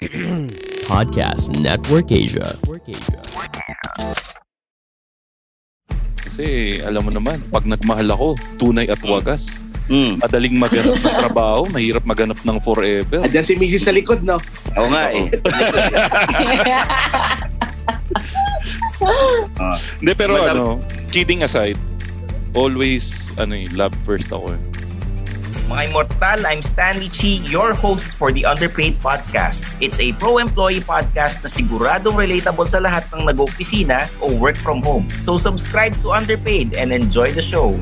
Podcast Network Asia. Kasi alam mo naman, pag nagmahal ako, tunay at wagas. Mm. Madaling maganap ng trabaho, mahirap maganap ng forever. Andiyan si Mrs. sa likod, no? Oo nga eh. Ah. Hindi, pero Madam- ano, cheating aside, always, ano eh, love first ako eh. Mga Immortal, I'm Stanley Chi, your host for the Underpaid Podcast. It's a pro-employee podcast na siguradong relatable sa lahat ng nag-opisina o work from home. So subscribe to Underpaid and enjoy the show.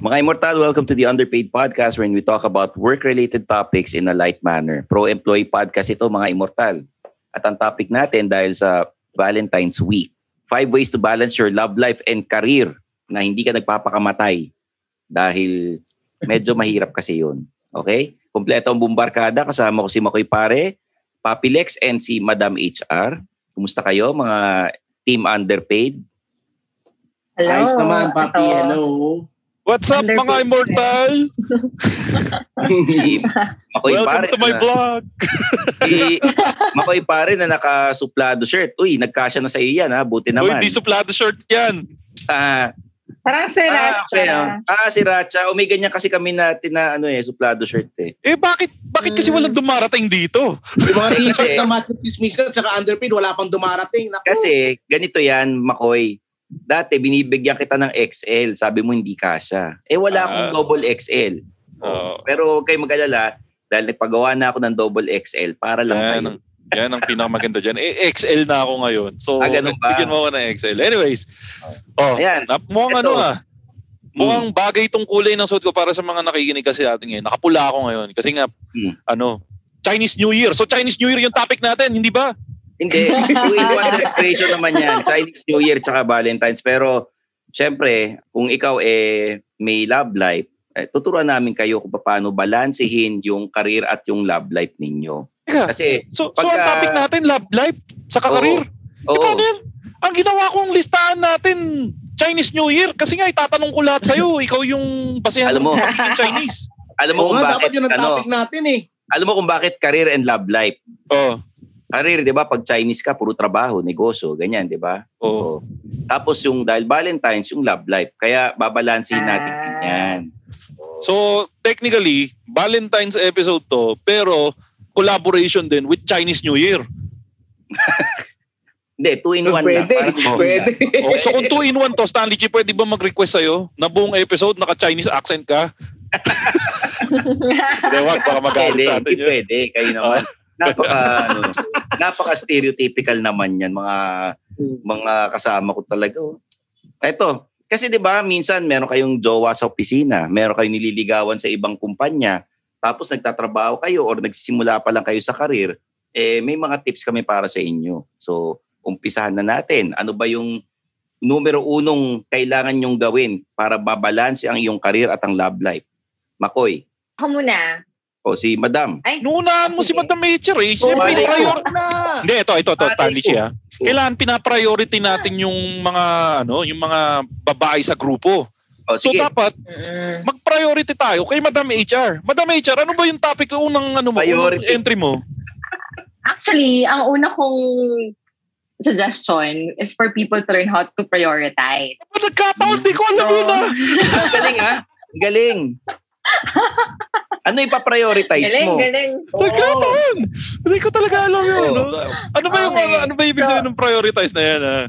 Mga Immortal, welcome to the Underpaid Podcast wherein we talk about work-related topics in a light manner. Pro-employee podcast ito, mga Immortal. At ang topic natin dahil sa Valentine's Week, five ways to balance your love life and career na hindi ka nagpapakamatay dahil medyo mahirap kasi yun. Okay? Kompleto ang bumbarkada. Kasama ko si Makoy Pare, Papi Lex, and si Madam HR. Kumusta kayo, mga team underpaid? Hello. Ayos naman, papi. Ito. Hello. What's up Underpaid. mga immortal? Makoy Welcome Pare. to my na- vlog! Si Makoy pare na naka-suplado shirt. Uy, nagkasya na sa iyo yan ha. Buti naman. hindi suplado short yan. Ah, Parang si ah, okay, Racha. ah. ah, si Racha. O may ganyan kasi kami natin na ano eh, suplado shirt eh. Eh, bakit, bakit kasi Mm. walang dumarating dito? Yung mga t-shirt Kasi- na masterpiece mixer tsaka underpaid, wala pang dumarating. Naku. Kasi ganito yan, Makoy. Dati binibigyan kita ng XL. Sabi mo hindi kasya. Eh wala Ah. akong double XL. Oo. Pero huwag kayong mag-alala dahil nagpagawa na ako ng double XL para lang Yan sa'yo. Yan ang pinakamaganda dyan. Eh, XL na ako ngayon. So, Ah, bigyan mo ako ng XL. Anyways, oh, Ayan. na, mukhang Ito. ano ah, mukhang bagay itong kulay ng suot ko para sa mga nakikinig kasi atin ngayon. Nakapula ako ngayon kasi nga, Hmm. ano, Chinese New Year. So, Chinese New Year yung topic natin, hindi ba? Hindi. Two-in-one celebration naman yan. Chinese New Year tsaka Valentine's. Pero, syempre, kung ikaw eh may love life, eh, tuturuan namin kayo kung paano balansehin yung career at yung love life ninyo. Teka, Kasi, so, so pagka- ang topic natin, love life, sa Oo. career. oo, Di paano yan? Ang ginawa kong listahan natin, Chinese New Year. Kasi nga, itatanong ko lahat sa'yo. Ikaw yung basehan Alam mo. ng Chinese. alam mo Oo kung nga, bakit, dapat yun ang ano, topic natin eh. alam mo kung bakit career and love life. Oh, Career, di ba? Pag Chinese ka, puro trabaho, negosyo, ganyan, di ba? oh. Oo. Tapos yung dahil Valentine's, yung love life. Kaya babalansin natin Ah. yan. So, technically, Valentine's episode to, pero collaboration din with Chinese New Year. Hindi, two in one lang. Pwede, Parang bongga. pwede. O, so kung 2 in 1 to, Stanley G, pwede ba mag-request sa'yo na buong episode naka-Chinese accent ka? Hindi, wag, baka magalit Pwede, natin hindi yun. pwede. Kayo naman. Napaka, ano, napaka stereotypical naman yan, mga mga kasama ko talaga. Oh. Ito, kasi 'di ba, minsan meron kayong jowa sa opisina, meron kayong nililigawan sa ibang kumpanya, tapos nagtatrabaho kayo or nagsisimula pa lang kayo sa karir, eh may mga tips kami para sa inyo. So, umpisahan na natin. Ano ba yung numero unong kailangan nyong gawin para babalanse ang iyong karir at ang love life? Makoy, Ako muna. o si Madam. Ay, Nuunahan mo si. Madam Major eh. Siyempre, ko. prior... na. Hindi, ito, ito, ito, Stanley ah. Kailangan pina-priority natin yung mga, ano, yung mga babae sa grupo. O So, sige, dapat, mag-priority tayo kay Madam HR. Madam HR, ano ba yung topic unang ano mo, Priority. unang entry mo? actually, ang una kong suggestion is for people to learn how to prioritize. Ano nagkataon, di ko alam So, yun ah. Galing ah. Galing. Ano ipaprioritize galing, mo? galing. Nagkataon. Hindi ko talaga alam yun. No? Ano ba yung Okay. ano, ba yung ibig So- sabihin ng prioritize na yan ah?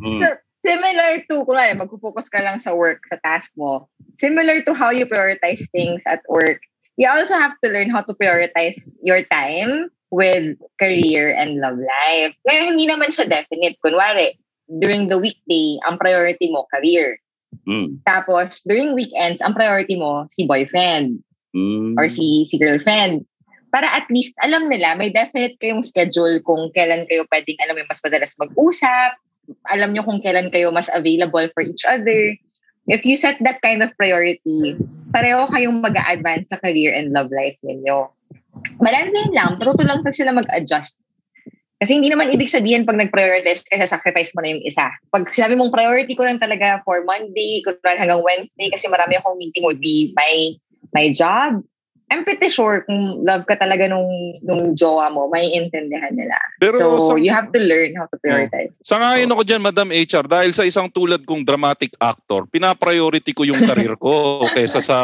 Mm. Similar to, kunwari, magpo-focus ka lang sa work, sa task mo. Similar to how you prioritize things at work, you also have to learn how to prioritize your time with career and love life. Kaya hindi naman siya definite. Kunwari, during the weekday, ang priority mo, career. Mm. Tapos, during weekends, ang priority mo, si boyfriend Mm. or si, si girlfriend. Para at least alam nila, may definite kayong schedule kung kailan kayo pwedeng, alam mo, mas madalas mag-usap. Alam nyo kung kailan kayo mas available for each other. If you set that kind of priority, pareho kayong mag advance sa career and love life ninyo. Balansin lang, matuto lang pa sila mag-adjust. Kasi hindi naman ibig sabihin pag nag-prioritize ka, sacrifice mo na yung isa. Pag sinabi mong priority ko lang talaga for Monday, kunwari hanggang Wednesday, kasi marami akong meeting would be my, my job, I'm pretty sure kung love ka talaga nung, nung jowa mo, may intindihan nila. Pero so, you have to learn how to prioritize. Sangayon ako dyan, Madam HR, dahil sa isang tulad kong dramatic actor, pinapriority ko yung career ko kesa sa...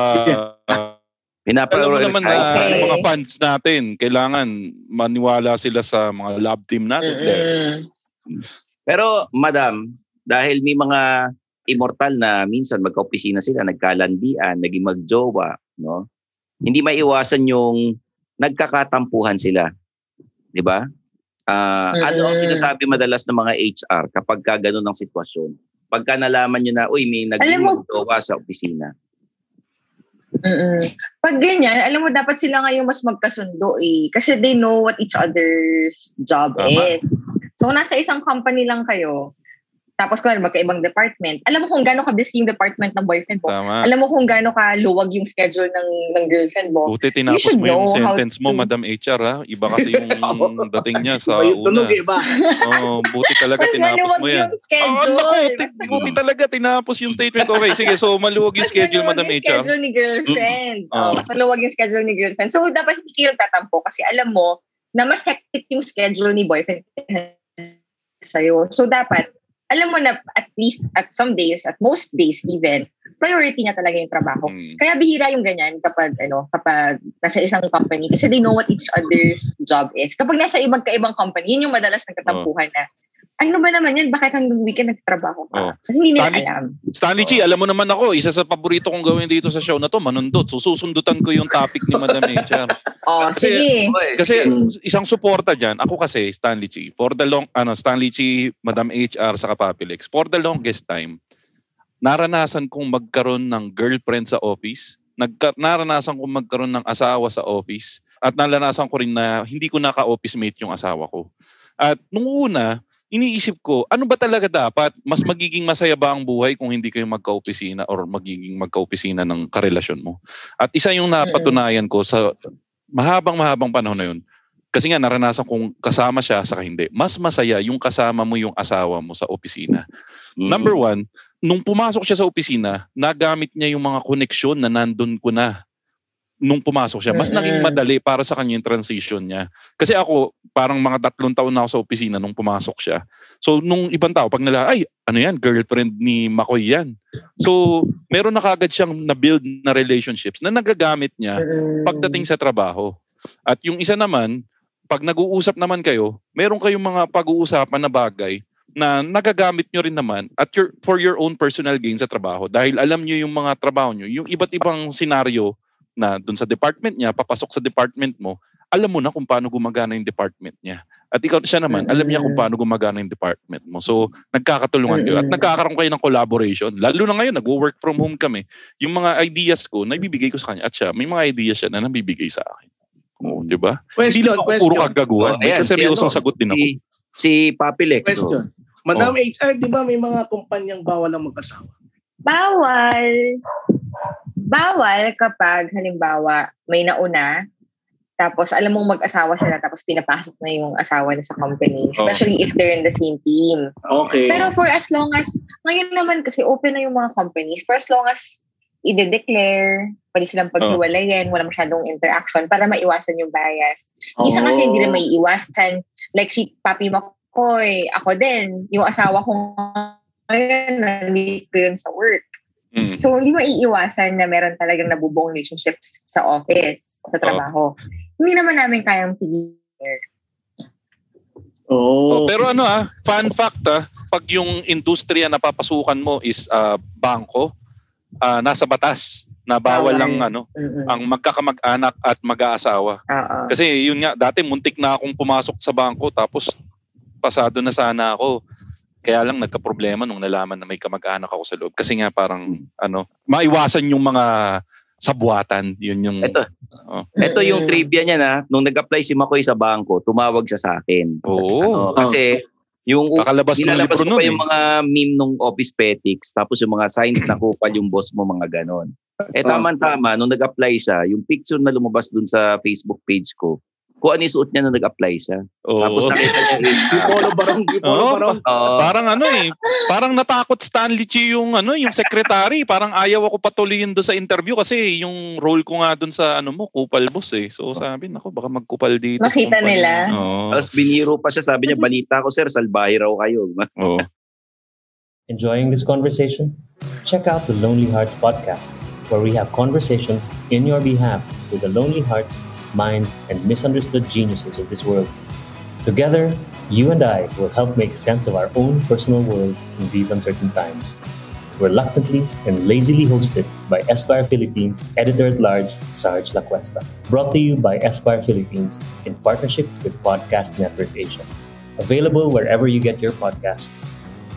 alam mo naman na Okay. mga fans natin, kailangan maniwala sila sa mga love team natin. Mm-mm. Pero, madam, dahil may mga immortal na minsan magka-opisina sila, nagkalandian, naging magjowa, no? Hindi maiwasan yung nagkakatampuhan sila. 'Di ba? Ah, ano ang Mm. sinasabi madalas ng mga HR kapag ka ganun ang sitwasyon? Pagka nalaman nyo na, uy, may magjowa sa opisina. Mm-mm. Pag ganyan, alam mo, dapat sila ngayon mas magkasundo eh. Kasi they know what each other's job Tama. is. So, nasa isang company lang kayo, tapos kung magkaibang department, alam mo kung gaano ka-busy yung department ng boyfriend mo. Tama. Alam mo kung gaano ka luwag yung schedule ng, ng girlfriend mo. Buti tinapos should mo yung know how sentence mo, to- Madam HR, ha? Iba kasi yung dating niya sa Iba yung tunog, una. eh, iba. Oo, buti talaga Mas tinapos mo yan. yung Oh, schedule. naku, Mas buti talaga tinapos yung statement. Okay, sige. So, maluwag yung mas schedule, maluwag Madam yung HR. schedule ni girlfriend. Mm. Oh, Oo. mas maluwag yung schedule ni girlfriend. So, dapat hindi kayo tatampo kasi alam mo na mas hectic yung schedule ni boyfriend sa'yo. So, dapat, alam mo na at least at some days, at most days even, priority niya talaga yung trabaho. Hmm. Kaya bihira yung ganyan kapag ano, kapag nasa isang company kasi they know what each other's job is. Kapag nasa ibang kaibang company, yun yung madalas nagkatampuhan na ano ba naman yan? Bakit hanggang weekend nagtrabaho ka? Oh. Kasi hindi nila Stanley- alam. Stanley Chi, alam mo naman ako, isa sa paborito kong gawin dito sa show na to, manundot. So, susundutan ko yung topic ni Madam HR. Oh, Kasi- sige. Kasi isang suporta dyan, ako kasi, Stanley Chi, for the long, ano, Stanley Chi, Madam HR, sa Kapapilex, for the longest time, naranasan kong magkaroon ng girlfriend sa office, nagka, naranasan kong magkaroon ng asawa sa office, at naranasan ko rin na hindi ko naka-office mate yung asawa ko. At nung una, iniisip ko, ano ba talaga dapat? Mas magiging masaya ba ang buhay kung hindi kayo magka-opisina or magiging magka-opisina ng karelasyon mo? At isa yung napatunayan ko sa mahabang mahabang panahon na yun. Kasi nga naranasan kong kasama siya sa hindi. Mas masaya yung kasama mo yung asawa mo sa opisina. Mm. Number one, nung pumasok siya sa opisina, nagamit niya yung mga koneksyon na nandun ko na nung pumasok siya. Mas naging madali para sa kanya yung transition niya. Kasi ako, parang mga tatlong taon na ako sa opisina nung pumasok siya. So, nung ibang tao, pag nila, ay, ano yan, girlfriend ni Makoy yan. So, meron na kagad siyang na-build na relationships na nagagamit niya Mm. pagdating sa trabaho. At yung isa naman, pag nag-uusap naman kayo, meron kayong mga pag-uusapan na bagay na nagagamit nyo rin naman at your, for your own personal gain sa trabaho. Dahil alam nyo yung mga trabaho nyo, yung iba't ibang senaryo na dun sa department niya, papasok sa department mo, alam mo na kung paano gumagana yung department niya. At ikaw siya naman, alam niya kung paano gumagana yung department mo. So, nagkakatulungan kayo at nagkakaroon kayo ng collaboration. Lalo na ngayon, nag-work from home kami. Yung mga ideas ko, nabibigay ko sa kanya. At siya, may mga ideas siya na nabibigay sa akin. Oo, di ba? Hindi Question, lang ako puro question. kagaguhan. Oh, May ayan, sa seryosong si ano, sagot din ako. Si, si Papi Lex. oh. Question. Madam HR, di ba may mga kumpanyang bawal ang mag-asawa? Bawal. Bawal kapag halimbawa may nauna tapos alam mong mag-asawa sila tapos pinapasok na yung asawa na sa company. Especially if they're in the same team. Okay. Pero for as long as, ngayon naman kasi open na yung mga companies, for as long as i-declare, pwede silang paghiwalayin, wala masyadong interaction para maiwasan yung bias. Isa kasi hindi na may iwasan. Like si Papi Makoy, ako din, yung asawa ko ngayon, nandito yun sa work. Mm. So, hindi maiiwasan na meron talagang nabubuong relationships sa office, sa trabaho. Hindi naman namin kayang pigil. Oh, Oh. pero ano ah, fun fact ah, pag yung industriya na papasukan mo is ah, bangko, ah, nasa batas na bawal lang ano, Mm-mm. ang magkakamag-anak at mag-aasawa. Oo. Kasi yun nga, dati muntik na akong pumasok sa bangko tapos pasado na sana ako. Kaya lang nagka-problema nung nalaman na may kamag-anak ako sa loob. Kasi nga parang ano, maiwasan yung mga sabuatan. Yun yung... Ito. Oh. Ito yung Mm-mm. trivia niya na, nung nag-apply si Makoy sa bangko, tumawag siya sa akin. Oo. Ano, kasi yung Kakalabas ng nilalabas libro ko nun pa eh. yung mga meme nung office petics, tapos yung mga signs na kupal yung boss mo, mga ganon. Eh Oh. tama-tama, nung nag-apply siya, yung picture na lumabas dun sa Facebook page ko, kung ano yung suot niya nung nag-apply siya. Oo. Tapos nakita niya Di polo barong, di polo Oo, barong. Oo. Parang ano eh, parang natakot Stanley Chi yung ano, yung secretary. Parang ayaw ako patuloyin doon sa interview kasi yung role ko nga doon sa ano mo, kupal boss eh. So sabi nako baka magkupal dito. sa Nakita company. nila. Oo. Tapos biniro pa siya, sabi niya, balita ko sir, salbahe raw kayo. Oo. Enjoying this conversation? Check out the Lonely Hearts podcast, where we have conversations in your behalf with the lonely hearts, minds, and misunderstood geniuses of this world. Together, you and I will help make sense of our own personal worlds in these uncertain times. Reluctantly and lazily hosted by Esquire Philippines editor at large Sarge Lacuesta. Brought to you by Esquire Philippines in partnership with Podcast Network Asia. Available wherever you get your podcasts.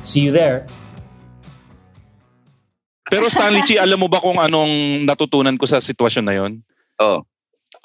See you there. Pero Stanley Chi, alam mo ba kung anong natutunan ko sa sitwasyon na yon? Oo.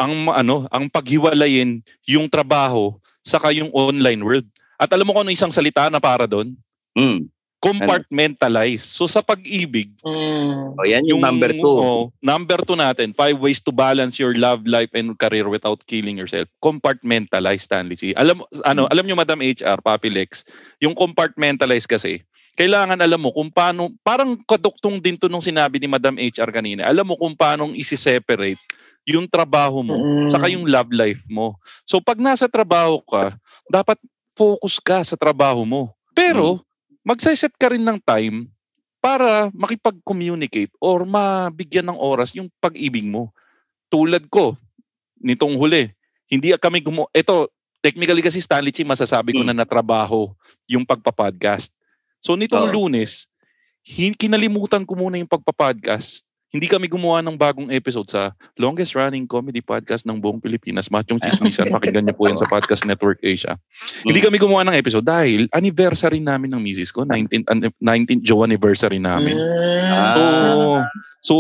Ang ano, ang paghiwalayin yung trabaho saka yung online world. At alam mo kung ano isang salita na para doon? Mm. Compartmentalize. So sa pag-ibig, Mm. O yan yung, number two. oh, number two natin, five ways to balance your love life and career without killing yourself. Compartmentalize, Stanley Chi. Alam, ano, alam nyo, Madam HR, Papi Lex, yung compartmentalize kasi, kailangan alam mo kung paano, parang kaduktong din to nung sinabi ni Madam HR kanina, alam mo kung paano isi-separate yung trabaho mo Mm. saka yung love life mo. So pag nasa trabaho ka, dapat focus ka sa trabaho mo. Pero magse-set ka rin ng time para makipag-communicate or mabigyan ng oras yung pag-ibig mo. Tulad ko, nitong huli, hindi kami gumo... Ito, technically kasi Stanley Chi, masasabi ko Mm. na natrabaho yung pagpa-podcast. So nitong Oo. lunes, hin- kinalimutan ko muna yung pagpa-podcast. Hindi kami gumawa ng bagong episode sa longest running comedy podcast ng buong Pilipinas, Machong Chismisan. Pakinggan niyo po yan sa Podcast Network Asia. Hindi kami gumawa ng episode dahil anniversary namin ng misis ko, 19th, an- 19th Joe anniversary namin. Mm. Ah. So, so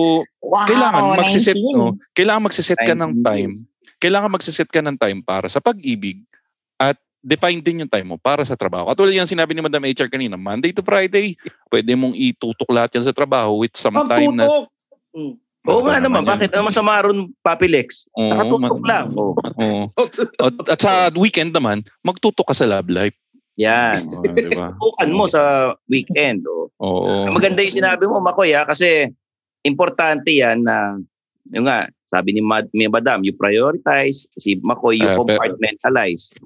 Wow, kailangan magsiset 19. no, kailangan magsiset ka ng 19 time. Kailangan magsiset ka ng time para sa pag-ibig at define din yung time mo para sa trabaho. Katulad yung sinabi ni Madam HR kanina, Monday to Friday, pwede mong itutok lahat yan sa trabaho with some time na Magtutok. Mm. Oo nga Ano naman, bakit naman sa maron, Papi Lex? Oo, Nakatutok ma- lang. Oo. Oo. At, at sa weekend naman, magtutok ka sa love life. Yan. Oo, di ba? Tukan mo sa weekend. Oh. Oo. Maganda yung sinabi mo, Makoy, ha? kasi importante yan na, yung nga, sabi ni, Mad, ni Madam, you prioritize, si Makoy, you Ah, pero- compartmentalize.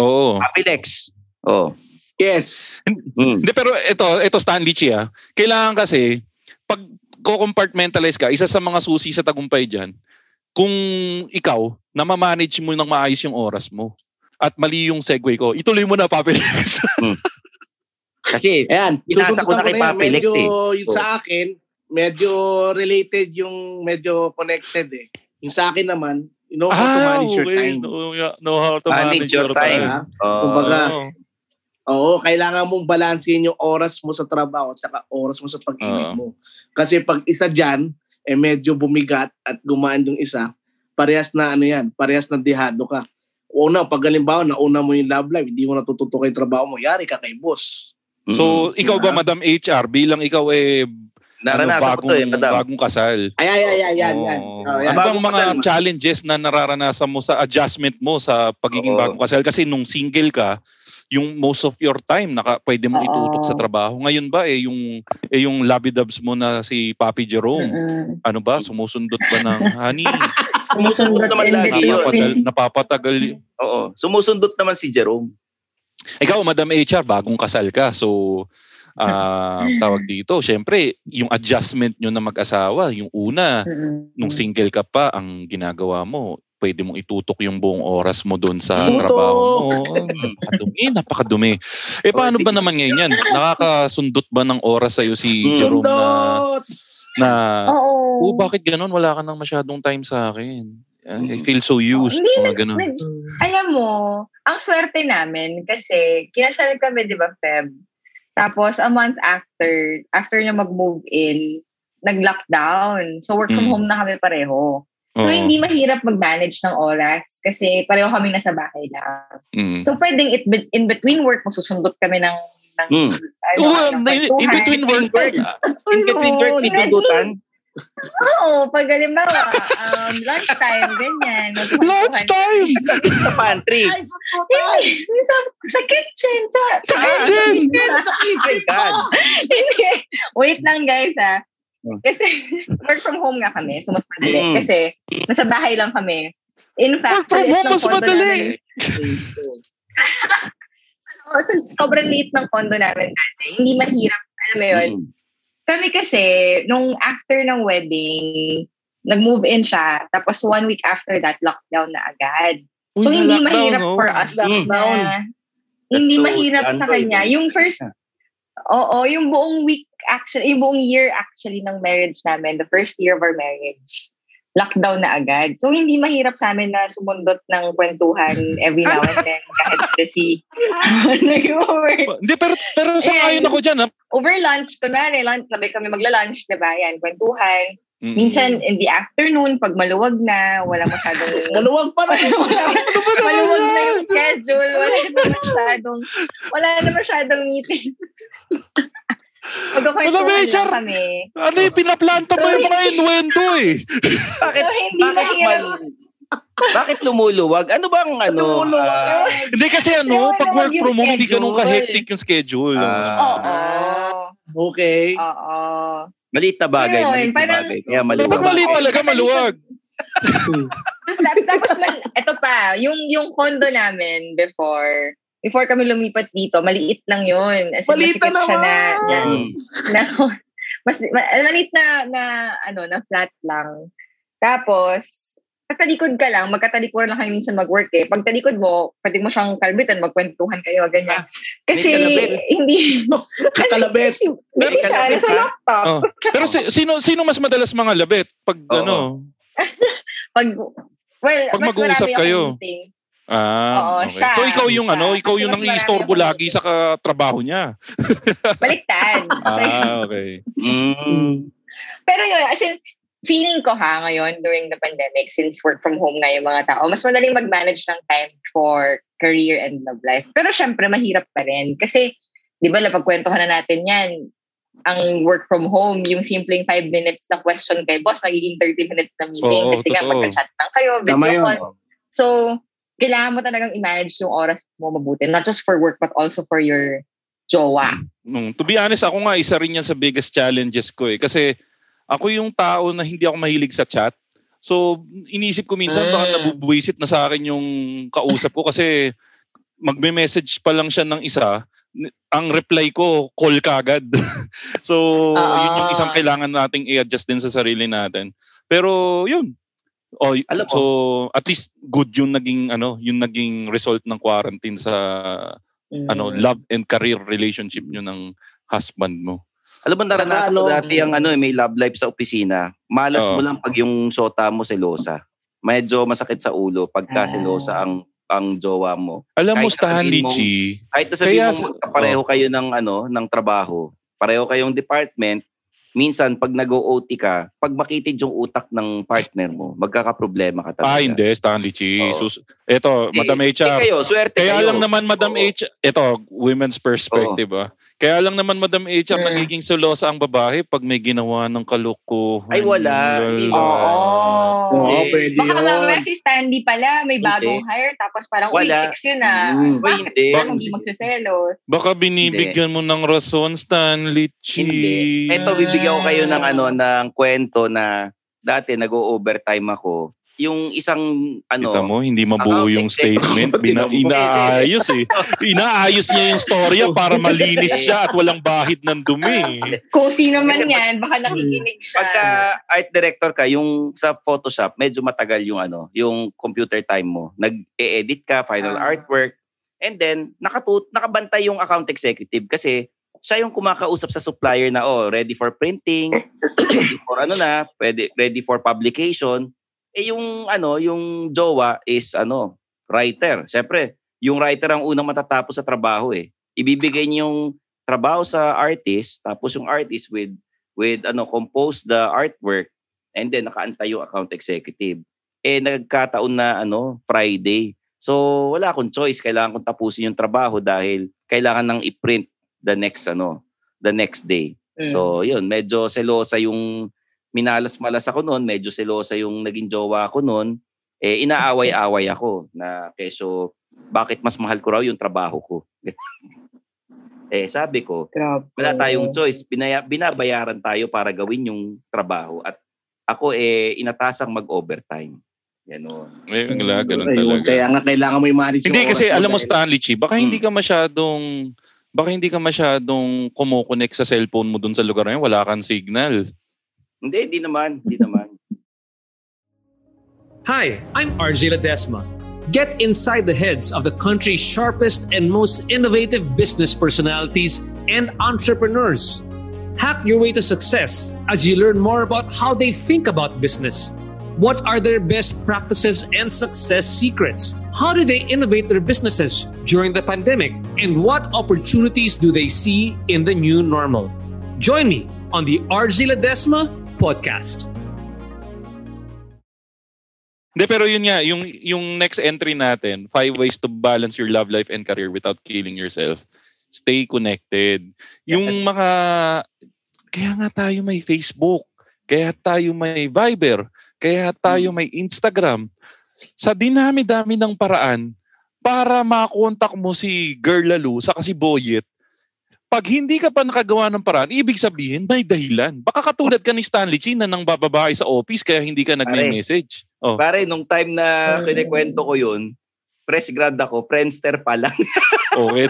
Oo. Papi Lex. Oh. Yes. Mm. Hindi, pero ito, ito Stanley Chi ah. Kailangan kasi, pag compartmentalize ka, isa sa mga susi sa tagumpay dyan, kung ikaw, na manage mo ng maayos yung oras mo. At mali yung segue ko. Ituloy mo na, Papi Lex. Kasi, Ayan, Pinasa ko na kay yan. Papi Lex Medyo, eh. yung sa akin, medyo related yung medyo connected eh. Yung sa akin naman, you know how to manage your Ah, okay. time. Know, yeah, know how to Manage manage, your time. Ha? oh, Kumbaga, Oo. Oo, kailangan mong balansin yung oras mo sa trabaho at oras mo sa pag-ibig mo. Kasi pag isa dyan, eh medyo bumigat at gumaan yung isa, parehas na ano yan, parehas na dehado ka. Una, pag halimbawa, nauna mo yung love life, hindi mo natututo kay trabaho mo, yari ka kay boss. So, mm. ikaw ba, Madam HR, bilang ikaw eh, naranasan ano, ko to eh, Madam. bagong kasal. Ay, ay, ay, ay, yan, yan. Oo. Oh, yan. Ano bang Bagong mga kasal. challenges na nararanasan mo sa adjustment mo sa pagiging Oo. bagong kasal? Kasi nung single ka, yung most of your time naka pwede mo itutok sa trabaho. Ngayon ba eh yung eh yung labidabs mo na si Papi Jerome, Mm-mm. ano ba sumusundot ba ng honey? Sumusundot naman lagi yun. napapatagal, napapatagal. Oo. Sumusundot naman si Jerome. Ikaw, Madam HR, bagong kasal ka. So, ah tawag dito, syempre, yung adjustment nyo na mag-asawa, yung una, nung single ka pa, ang ginagawa mo, pwede mong itutok yung buong oras mo doon sa Tutok! trabaho mo. Napakadumi, napakadumi. Eh, paano ba naman ngayon yan? Nakakasundot ba ng oras sa'yo si. Jerome na, na Oo. oh, bakit ganun? Wala ka nang masyadong time sa akin. I Hmm. feel so used. Hindi, Mga ganun. nag- alam mo, ang swerte namin kasi kinasal kami, di ba, Feb? Tapos, a month after, after niya mag-move in, nag-lockdown. So, work from Mm. home na kami pareho. So, Oo. hindi mahirap mag-manage ng oras kasi pareho kami nasa bahay lang. Mm. So, pwedeng it, in between work, magsusundot kami ng, ng Mm. ano, Oh, ng in between work, In between work, tundutan. Oo, pag halimbawa, um, lunchtime, ganyan. Lunchtime! Sa pantry. Ay, sa, sa kitchen, sa, sa Kitchen! Sa kitchen. Wait lang guys ah. Hmm. Kasi work from home nga kami, so mas madali. Mm. Kasi nasa bahay lang kami. In Work fact, from sa liit home, mas madali. namin- Oh, so, sobrang liit ng condo namin dati. Hindi mahirap. Alam mo yun, Mm. kami kasi, nung after ng wedding, nag-move in siya. Tapos one week after that, lockdown na agad. So, Uy, hindi lockdown, mahirap oh. for us Lockdown. na hindi so- mahirap sa to, kanya. Yung first, oo, yung buong week actually, yung buong year actually ng marriage namin, the first year of our marriage, lockdown na agad. So, hindi mahirap sa amin na sumundot ng kwentuhan every now and then kahit busy. ano yung work. Hindi, pero, pero sa Ayan. ayon ako dyan, ha? Over lunch, kunwari, lunch, sabi kami magla-lunch, diba? Yan, kwentuhan. Mm. Minsan, in the afternoon, pag maluwag na, wala masyadong... Maluwag pa rin. maluwag na yung schedule. Wala na masyadong... Wala na masyadong meeting. Magkakwentuhan Madam HR. lang kami. Ano yung pinaplanta mo yung mga innuendo eh? Bakit, So, hindi bakit, mahirap. mal- bakit lumuluwag? Ano bang ano? Lumuluwag. ah, Hindi kasi ano, pag work from home, hindi ganun ka-hectic yung schedule. Ah. Oo. Okay. Oo. maliit na bagay, Yun, maliit na parang- bagay. Kaya maluwag. mali talaga, maluwag. Tapos, tapos man, ito pa, yung, yung condo namin before, before kami lumipat dito, maliit lang yun. As in, Maliit na masikip siya na, na, naman! Mm. na, mas, ma, maliit na, na, ano, na flat lang. Tapos, katalikod ka lang, magkatalikod lang kayo minsan mag-work eh. Pag talikod mo, pwede mo siyang kalbitan, magkwentuhan kayo, ganyan. Kasi, may kalabit. hindi, Kakalabit. Kasi busy siya, nasa laptop. Oh. Pero si, sino sino mas madalas mga labit? Pag Oo. ano? Pag, well, Pag mas mag-uusap marami akong kayo. meeting. Ah, Oo, okay. siya. So ikaw yung Siya. ano, ikaw yung nang istorbo lagi sa trabaho niya. Baliktad. Ah, okay. Mm. Pero yun, as in, feeling ko ha, ngayon, during the pandemic, since work from home na yung mga tao, mas madaling mag-manage ng time for career and love life. Pero syempre, mahirap pa rin. Kasi, di ba, napagkwentuhan na natin yan, ang work from home, yung simpleng 5 minutes na question kay boss, nagiging 30 minutes na meeting. Oo, kasi nga, totoo. magka-chat lang kayo, video call. So, kailangan mo talagang i-manage yung oras mo mabuti. Not just for work, but also for your jowa. Mm, to be honest, ako nga isa rin yan sa biggest challenges ko eh. Kasi ako yung tao na hindi ako mahilig sa chat. So, inisip ko minsan baka Mm. nabubuisit na sa akin yung kausap ko kasi magme-message pa lang siya ng isa, ang reply ko, call kagad. so, yun yung Ah. isang kailangan nating i-adjust din sa sarili natin. Pero, yun. Oh, y- Alam mo- so at least good yung naging ano, yung naging result ng quarantine sa Mm. ano, love and career relationship nyo ng husband mo. Alam mo, naranasan Ano? ko dati ang ano, eh, may love life sa opisina. Malas Oo. mo lang pag yung sota mo selosa. Medyo masakit sa ulo pagka Ah. selosa ang ang jowa mo. Alam mo, Stanley Chi, Kahit na sabihin Kaya- mong magkapareho kayo ng ano, ng trabaho, pareho kayong department, minsan pag nag-OT ka, pag makitid yung utak ng partner mo, magkakaproblema ka talaga. ah hindi, Stanley Chi. Oo. Sus- eto, Eh, Madam eh, HR. kayo, swerte Kaya kayo. lang naman, Madam Oo. H, ito, women's perspective ah. Kaya lang naman, Madam H, ang Mm. magiging selosa ang babae pag may ginawa ng kalokohan. Ay, wala. Hindi. Oo. Oo, pwede Baka yun. mamaya si Stanley pala, may Hindi. bagong hire, tapos parang, uy, Wala. chicks yun ah. Mm. Hindi. Parang hindi magsiselos. Baka binibigyan mo ng rason, Stanley Chi. Hindi. Ito, bibigyan ko kayo ng ano, ng kwento na dati nag-overtime ako. Yung isang ano, Kita mo, hindi mabuo Account yung statement. Bina, inaayos eh. Inaayos niya yung storya para malinis siya at walang bahid ng dumi. Kung sino man yan, baka nakikinig siya. pagka art director ka, yung sa Photoshop, medyo matagal yung ano, yung computer time mo. Nag-e-edit ka, final Ah. artwork, and then nakatut nakabantay yung account executive kasi siya yung kumakausap sa supplier na oh, ready for printing, ready for ano na, ready, ready for publication. Eh yung ano, yung jowa is ano, writer. Siyempre, yung writer ang unang matatapos sa trabaho eh. Ibibigay niya yung trabaho sa artist, tapos yung artist with with ano compose the artwork and then nakaantay yung account executive. Eh nagkataon na ano Friday. So wala akong choice, kailangan kong tapusin yung trabaho dahil kailangan nang i-print the next ano, the next day. Mm. So yun, medyo selosa yung minalas-malas ako noon, medyo selosa yung naging jowa ko noon, eh inaaway-away ako na keso bakit mas mahal ko raw yung trabaho ko. eh sabi ko, Grabe. wala tayong choice. Binaya, binabayaran tayo para gawin yung trabaho at ako eh inatasang mag-overtime. Ganon. Eh, wala, ganun Ayun, talaga. Kaya nga kailangan mo i-manage yung Hindi kasi alam mo Stanley Chi, baka hindi Hmm. ka masyadong baka hindi ka masyadong kumo-connect sa cellphone mo dun sa lugar na yun, wala kang signal. Hindi, hindi naman. Hindi naman. Hi, I'm RJ Ledesma. Get inside the heads of the country's sharpest and most innovative business personalities and entrepreneurs. Hack your way to success as you learn more about how they think about business. What are their best practices and success secrets? How do they innovate their businesses during the pandemic? And what opportunities do they see in the new normal? Join me on the RJ Ledesma podcast. Hindi, pero yun nga, yung, yung next entry natin, five ways to balance your love life and career without killing yourself. Stay connected. Yung mga, kaya nga tayo may Facebook, kaya tayo may Viber, kaya tayo may Instagram. Sa dinami-dami ng paraan, para makontak mo si Girl Lalo, sa si Boyet, pag hindi ka pa nakagawa ng paraan, ibig sabihin may dahilan. Baka katulad ka ni Stanley Chin na nang bababae sa office kaya hindi ka nagme-message. Oh. Pare, nung time na kinikwento ko yun, fresh grad ako, Friendster pa lang. Okay.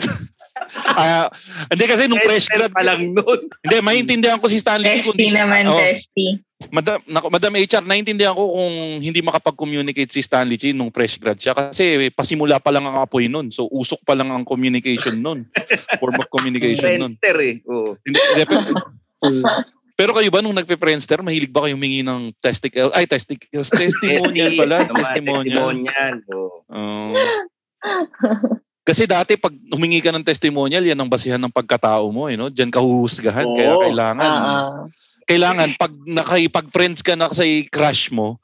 Ah, hindi kasi nung fresh grad pa lang nun. Hindi, maintindihan ko si Stanley. kung Testy di- naman, Oh. testy. Madam, nako, Madam HR, naintindihan ko kung hindi makapag-communicate si Stanley Chi nung fresh grad siya kasi pasimula pa lang ang apoy nun. So usok pa lang ang communication nun. Form of communication nun. Friendster eh. Oo. Hindi, hindi, pero, pero kayo ba nung nagpe-Friendster, mahilig ba kayong humingi ng testicle? Ay, testicles. Testimonial pala. Naman, Testimonial. testimonial. Oo. Oo. kasi dati pag humingi ka ng testimonial, yan ang basihan ng pagkatao mo, eh, no? Diyan ka huhusgahan. Kaya Oo. kailangan, Ah, ah. Kailangan pag nakipag-friends ka na sa crush mo,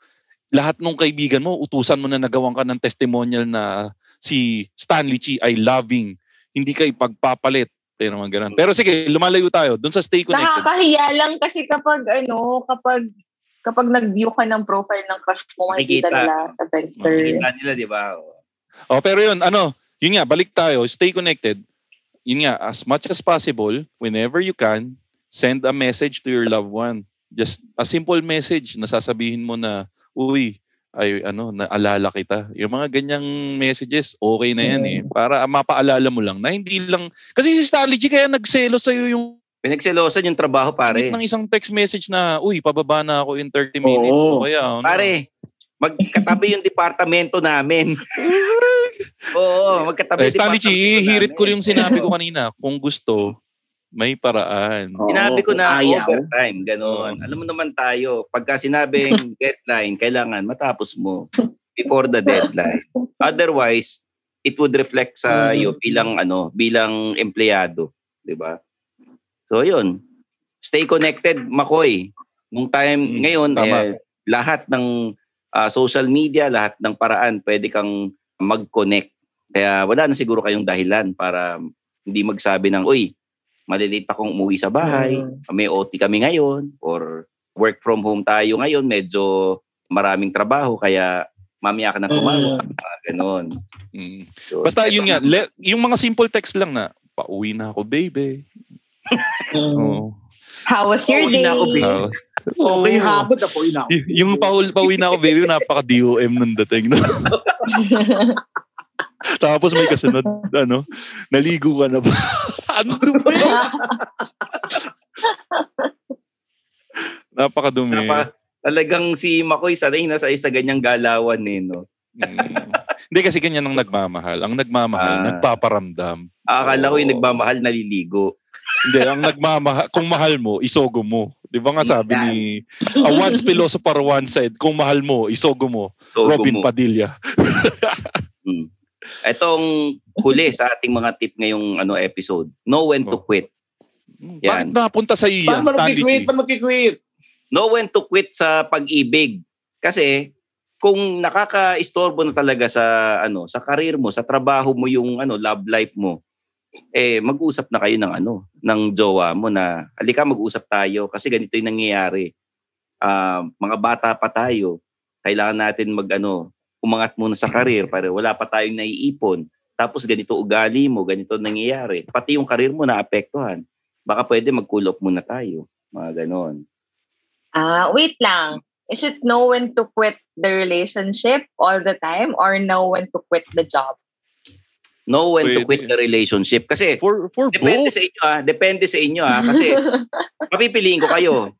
lahat ng kaibigan mo, utusan mo na nagawan ka ng testimonial na si Stanley Chi ay loving. Hindi ka ipagpapalit. Pero naman ganun. Pero sige, lumalayo tayo. Doon sa Stay Connected. Nakakahiya lang kasi kapag ano, kapag kapag nag-view ka ng profile ng crush mo, makikita nila sa Friendster. Makikita nila, di ba? Oh, pero yun, ano, yun nga, balik tayo, stay connected. Yun nga, as much as possible, whenever you can, send a message to your loved one. Just a simple message na sasabihin mo na, uy, ay ano, naalala kita. Yung mga ganyang messages, okay na yan eh. Para mapaalala mo lang na hindi lang, kasi si Stanley G kaya nagselo sa'yo yung Pinagselosan yung trabaho, pare. ng isang text message na, uy, pababa na ako in 30 minutes. Oo. O kaya, ano, Pare, magkatabi yung departamento namin. Oo, magkatabi Eh, Stanley G, departamento hirit ko namin. yung sinabi ko kanina. Kung gusto, may paraan. Oo, Sinabi ko na ayaw. overtime, gano'n. Alam mo naman tayo, pagka sinabing deadline, kailangan matapos mo before the deadline. Otherwise, it would reflect sa iyo bilang ano, bilang empleyado, 'di ba? So 'yun. Stay connected, Makoy. Nung time Mm, ngayon tama. eh, lahat ng ah, social media, lahat ng paraan pwede kang mag-connect. Kaya wala na siguro kayong dahilan para hindi magsabi ng, uy, malilate akong umuwi sa bahay, may OT kami ngayon, or work from home tayo ngayon, medyo maraming trabaho, kaya mamaya ka na tumawag. Ah, Ganon. Mm. So, Basta yun nga, le- yung mga simple text lang na, pauwi na ako, baby. Mm. Oo. How was your Pauwi day? na ako, babe. Oo. Okay, Oo. hapon na po yun ako. Y- yung paul, pauwi na ako, baby, napaka-DOM nung dating. No? Tapos may kasunod, ano, naligo ka na ba? ano dumi? Napakadumi. Napa- talagang si Makoy sanay na sa isa ganyang galawan eh, no? Mm. Hindi kasi ganyan ang nagmamahal. Ang nagmamahal, Ah. nagpaparamdam. Akala ko yung nagmamahal naliligo. Hindi, ang nagmamahal, kung mahal mo, isogo mo. Di ba nga sabi ni, a once philosopher one said, kung mahal mo, isogo mo. So, Robin mo. Padilla. Hmm. Etong huli sa ating mga tip ngayong ano episode. Know when to Oh. quit. Bakit napunta sa iyo yan, Paano? G? Paano magkikwit? Know when to quit sa pag-ibig. Kasi kung nakaka-istorbo na talaga sa ano, sa karir mo, sa trabaho mo yung ano, love life mo, eh mag-usap na kayo ng ano, ng jowa mo na halika mag-usap tayo kasi ganito yung nangyayari. ah, mga bata pa tayo, kailangan natin mag ano, umangat muna sa karir para wala pa tayong naiipon. Tapos ganito ugali mo, ganito nangyayari. Pati yung karir mo naapektuhan. Baka pwede mag-cool off muna tayo. Mga ganon. Ah, wait lang. Is it know when to quit the relationship all the time or know when to quit the job? Know when to Pwede. quit the relationship. Kasi For, for depende both. sa inyo ah. Depende sa inyo ah. Kasi papipiliin ko kayo.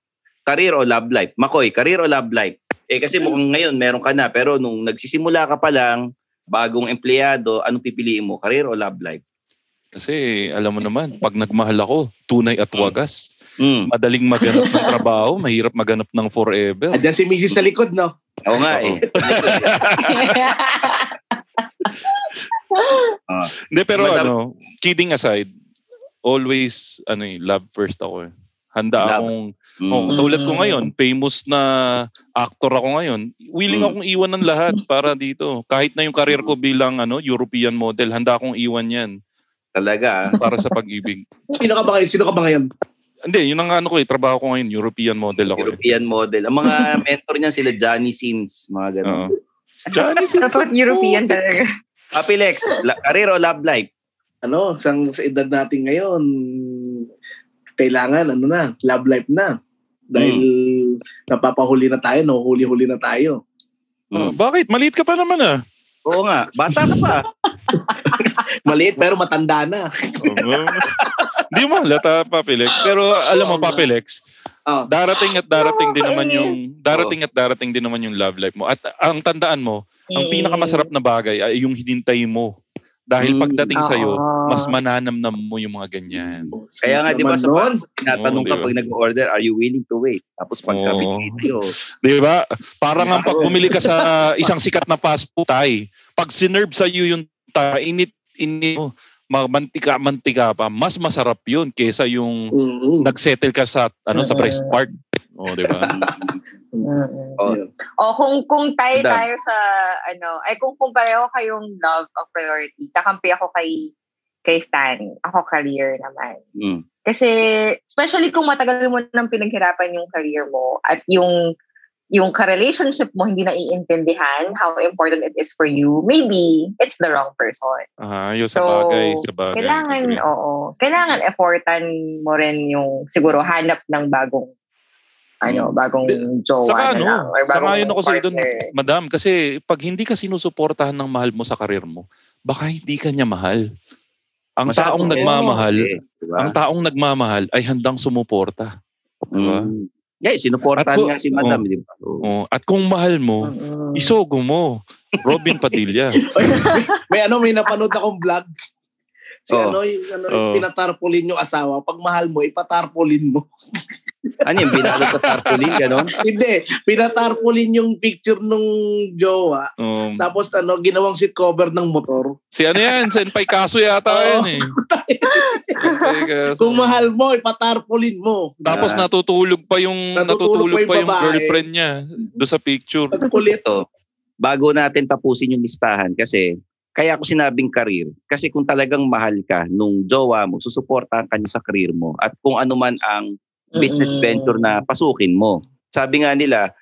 Career o love life? Makoy, career o love life? Eh kasi mukhang ngayon meron ka na. Pero nung nagsisimula ka pa lang, bagong empleyado, anong pipiliin mo? Career o love life? Kasi alam mo naman, pag nagmahal ako, tunay at wagas. Mm. Madaling maganap ng trabaho, mahirap maganap ng forever. Andiyan si Mrs. sa likod, no? Oo nga eh. Hindi, pero Madam- ano, kidding aside, always, ano eh, love first ako eh. Handa Love. akong, Mm. oh, tulad ko Mm. ngayon, famous na actor ako ngayon, willing Mm. akong iwan ng lahat para dito. Kahit na yung career ko bilang ano, European model, handa akong iwan yan Talaga ah. para sa pag-ibig. Sino ka ba ngayon? Sino ka ba ngayon? Hindi, yun ang ano ko eh, trabaho ko ngayon, European model ako eh. European model. Ang mga mentor niyan sila Johnny Sins, mga ganun. Oo. Johnny Sins. Dapat European talaga. Papi Lex, la- career o love life? Ano, sang, sa edad natin ngayon, kailangan, ano na, love life na. Dahil napapahuli na tayo, no? Huli-huli na tayo. Oh, bakit? Maliit ka pa naman ah. Oo nga, bata ka pa. Maliit pero matanda na. Hindi mo halata, Papilex. Pero alam mo. Papilex, Oh. darating at darating din naman Okay. yung darating at darating din naman yung love life mo. At ang tandaan mo, ang Mm. pinakamasarap na bagay ay yung hinintay mo. Dahil Mm. pagdating sa iyo, mas mananamnam mo yung mga ganyan. Kaya nga, di ba, sa nun? Tinatanong Oo, ka di ba? pag nag-order, are you willing to wait? Tapos pagka Oo. video, Di ba? Parang ang pag bumili ka sa isang sikat na fast food tay, pag sinerve sa iyo yung tay, init init mo, mantika mantika pa, mas masarap yun kaysa yung Mm-mm. nagsettle ka sa ano sa breast Oh, di ba? Oh, O kung kung tayo Madam. tayo sa ano, ay kung kung pareho kayong love ang priority, kakampi ako kay kay Stan. Ako career naman. mm, Kasi especially kung matagal mo nang pinaghirapan yung career mo at yung yung ka-relationship mo hindi naiintindihan how important it is for you, maybe it's the wrong person. Ah, yun sa So, bagay, sa bagay. Kailangan, oo. Kailangan effortan mo rin yung siguro hanap ng bagong ano, bagong jowa Saka na ano, lang. Or bagong sangayon ako doon, madam, kasi pag hindi ka sinusuportahan ng mahal mo sa karir mo, baka hindi ka niya mahal. Ang masyadong taong nagmamahal, eh, di ba? ang taong nagmamahal ay handang sumuporta. Diba? Mm. Yeah, sinuportahan nga si Madam, oh. di ba? Oo. Oh, at kung mahal mo, Mm-mm. isogo mo. Robin Padilla. may ano, may napanood akong vlog. Si Oh. ano, yung, ano, Oh. yung pinatarpolin yung asawa. Pag mahal mo, ipatarpolin mo. Ano yung binalot sa tarpaulin, gano'n? Hindi, pinatarpolin yung picture nung jowa. Um, Tapos ano, ginawang seat cover ng motor. si ano yan? Senpai Kaso yata Oo. yan eh. Kung mahal mo, ipatarpolin mo. Tapos Ah. natutulog pa yung Natutulog natutulog, pa yung pa yung babae. girlfriend niya doon sa picture. Ang kulit. Ito, bago natin tapusin yung listahan kasi kaya ako sinabing career. Kasi kung talagang mahal ka nung jowa mo, susuportahan ka niya sa career mo. At kung ano man ang business Mm-mm. venture na pasukin mo. Sabi nga nila,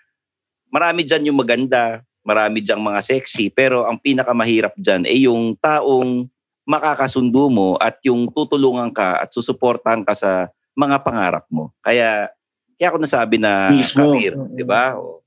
marami dyan yung maganda, marami dyan mga sexy, pero ang pinakamahirap dyan ay yung taong makakasundo mo at yung tutulungan ka at susuportahan ka sa mga pangarap mo. Kaya, kaya ako nasabi na Mismo. career, di ba? O,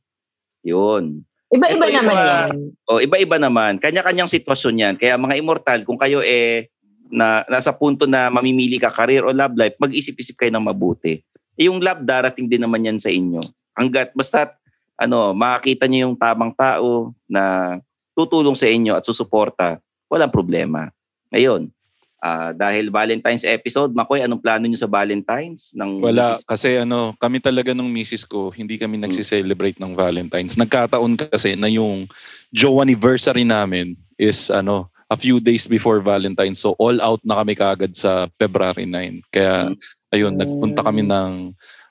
yun. Iba-iba Ito naman mga- yan. O iba-iba naman, kanya-kanyang sitwasyon 'yan. Kaya mga immortal, kung kayo eh na nasa punto na mamimili ka career o love life, mag-isip-isip kayo ng mabuti. Eh, yung love darating din naman 'yan sa inyo. Hanggat basta ano, makakita niyo yung tamang tao na tutulong sa inyo at susuporta, walang problema. Ngayon, ah, dahil Valentine's episode, Makoy, anong plano niyo sa Valentine's? Ng Wala, misis- kasi ano, kami talaga nung misis ko, hindi kami nagsiselebrate ng Valentine's. Nagkataon kasi na yung Joe anniversary namin is ano, a few days before Valentine's. So all out na kami kaagad sa February 9. Kaya ayun, Mm. nagpunta kami ng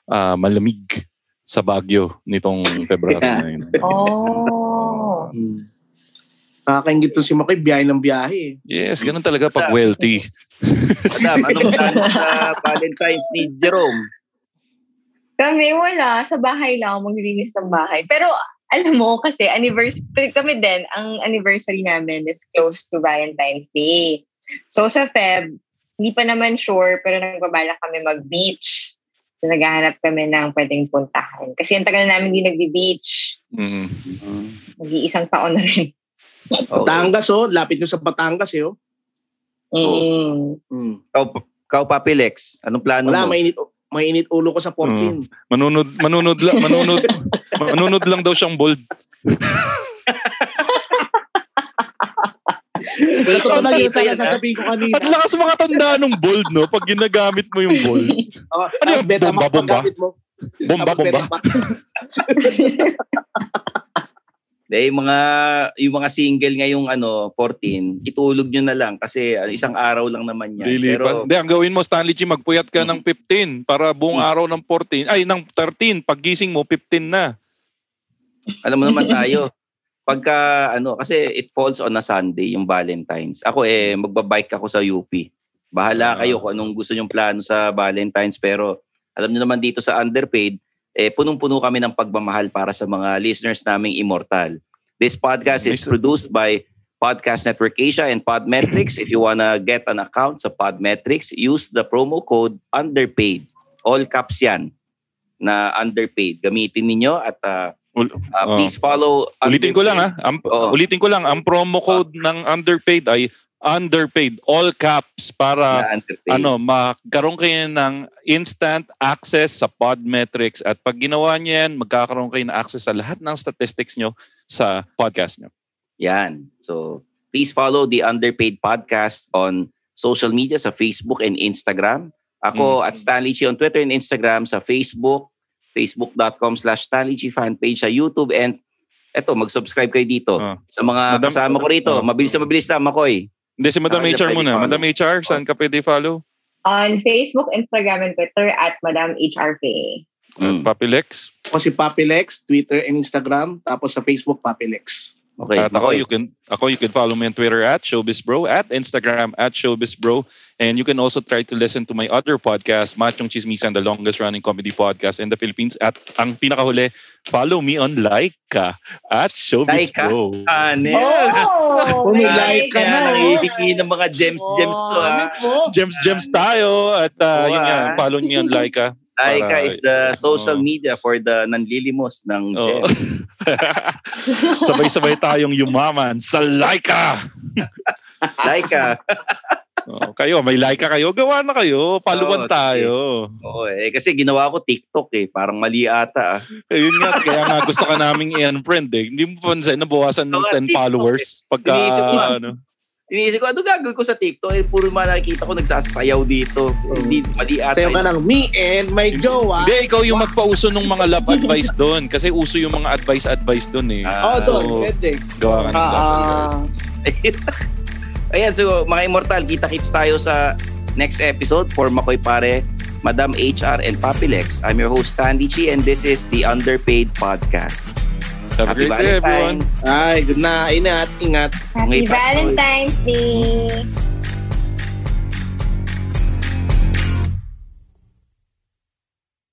ah, malamig sa Baguio nitong February Yeah. 9. Oh. Hmm. Nakakaingit to si Makoy, biyahe ng biyahe. Yes, ganun talaga pag wealthy. Madam, anong plano sa Valentine's ni Jerome? Kami wala. Sa bahay lang ako maglilinis ng bahay. Pero alam mo kasi anniversary kami din ang anniversary namin is close to Valentine's Day. So sa Feb, hindi pa naman sure pero nagbabala kami mag-beach. So naghahanap kami ng pwedeng puntahan. Kasi ang tagal namin hindi nagbi-beach. Mm. Nag-iisang taon na rin. Okay. Batangas, oh. Lapit nyo sa Batangas, eh, oh. Mm. Mm. Kau, kau Papi Lex, anong plano Wala, mo? mainit, mainit ulo ko sa 14. Manunod, manunod, lang, manunod, manunod lang daw siyang bold. Wala totoo na yun sana ah. sasabihin ko kanina. At lakas mga tanda ng bold, no? Pag ginagamit mo yung bold. Oh, Ano yun? beta Bomba, bomba? mo. Bomba, bomba. Eh, yung mga, yung mga single ngayong ano, 14, itulog nyo na lang kasi ano, isang araw lang naman yan. Really? Pero, Hindi, ang gawin mo, Stanley Chi, magpuyat ka ng 15 para buong Hmm. araw ng 14. Ay, ng 13. Pag gising mo, 15 na. alam mo naman tayo, pagka, ano, kasi it falls on a Sunday, yung Valentine's. Ako eh, magbabike ako sa UP. Bahala Ah. kayo kung anong gusto nyong plano sa Valentine's. Pero, alam niyo naman dito sa Underpaid, eh, punong-puno kami ng pagmamahal para sa mga listeners naming immortal. This podcast is produced by Podcast Network Asia and Podmetrics. If you wanna get an account sa Podmetrics, use the promo code UNDERPAID. All caps yan na underpaid. Gamitin ninyo at uh, Ul- uh, please follow Ulitin ko lang ha. Ang, Oo. Ulitin ko lang, ang promo code ng underpaid ay underpaid. All caps para ano, magkaroon kayo ng instant access sa Podmetrics at pag ginawa niyo yan, magkakaroon kayo ng access sa lahat ng statistics nyo sa podcast nyo. Yan. So, please follow the Underpaid Podcast on social media sa Facebook and Instagram. Ako at Stanley Chi on Twitter and Instagram sa Facebook, facebook.com slash Stanley Chi fanpage sa YouTube and eto, mag-subscribe kayo dito. Ah. Sa mga Madam- kasama ko rito, Ah. mabilis na mabilis na, Makoy. Hindi, si Madam HR muna. Madam HR, saan ka pwede follow? On Facebook, Instagram, and Twitter at Madam HRP. Mm. Papi Lex. Ako si Papi Lex, Twitter and Instagram. Tapos sa Facebook, Papi Lex. Okay, At ako, you can ako you can follow me on Twitter at showbizbro, at Instagram at showbizbro, and you can also try to listen to my other podcast, Machong Chismisan, the longest running comedy podcast in the Philippines. At ang pinakahuli, follow me on Laika at showbizbro. Ano Oh! Oh, like ka na, nangihingi ng mga gems, gems to Oh, ano ha. po? Gems, gems tayo. At uh, yun ah. follow me on Laika. Laika is the social Oo. media for the nanlilimos ng gems. Sabay-sabay tayong yumaman sa Laika. Laika. Oh, kayo, may Laika kayo, gawa na kayo. Paluan sige. tayo. Oo, eh, kasi ginawa ko TikTok eh. Parang mali ata ah. Ayun nga, kaya nga gusto ka naming i-unfriend eh. Hindi mo pansin, nabawasan ng Oo, 10 TikTok followers. Pagka, Iniisip ko, ano. Iniisip ko, ano gagawin ko sa TikTok? Eh, puro mga nakikita ko nagsasayaw dito. Hindi, mali ata. Sayo ka ng me and my jowa. Hindi, ikaw yung magpauso ng mga love advice doon. Kasi uso yung mga advice-advice doon eh. Ah, Oh, doon. so, Pwede. gawa ka ng advice. Ah, Ayan, so mga immortal, kita-kits tayo sa next episode for Makoy Pare, Madam HR, and Papi Lex. I'm your host, Stanley Chi, and this is the Underpaid Podcast. Have a Happy great day, everyone. Valentine's. Ay, good na. Ingat, ingat. Happy Valentine's Day!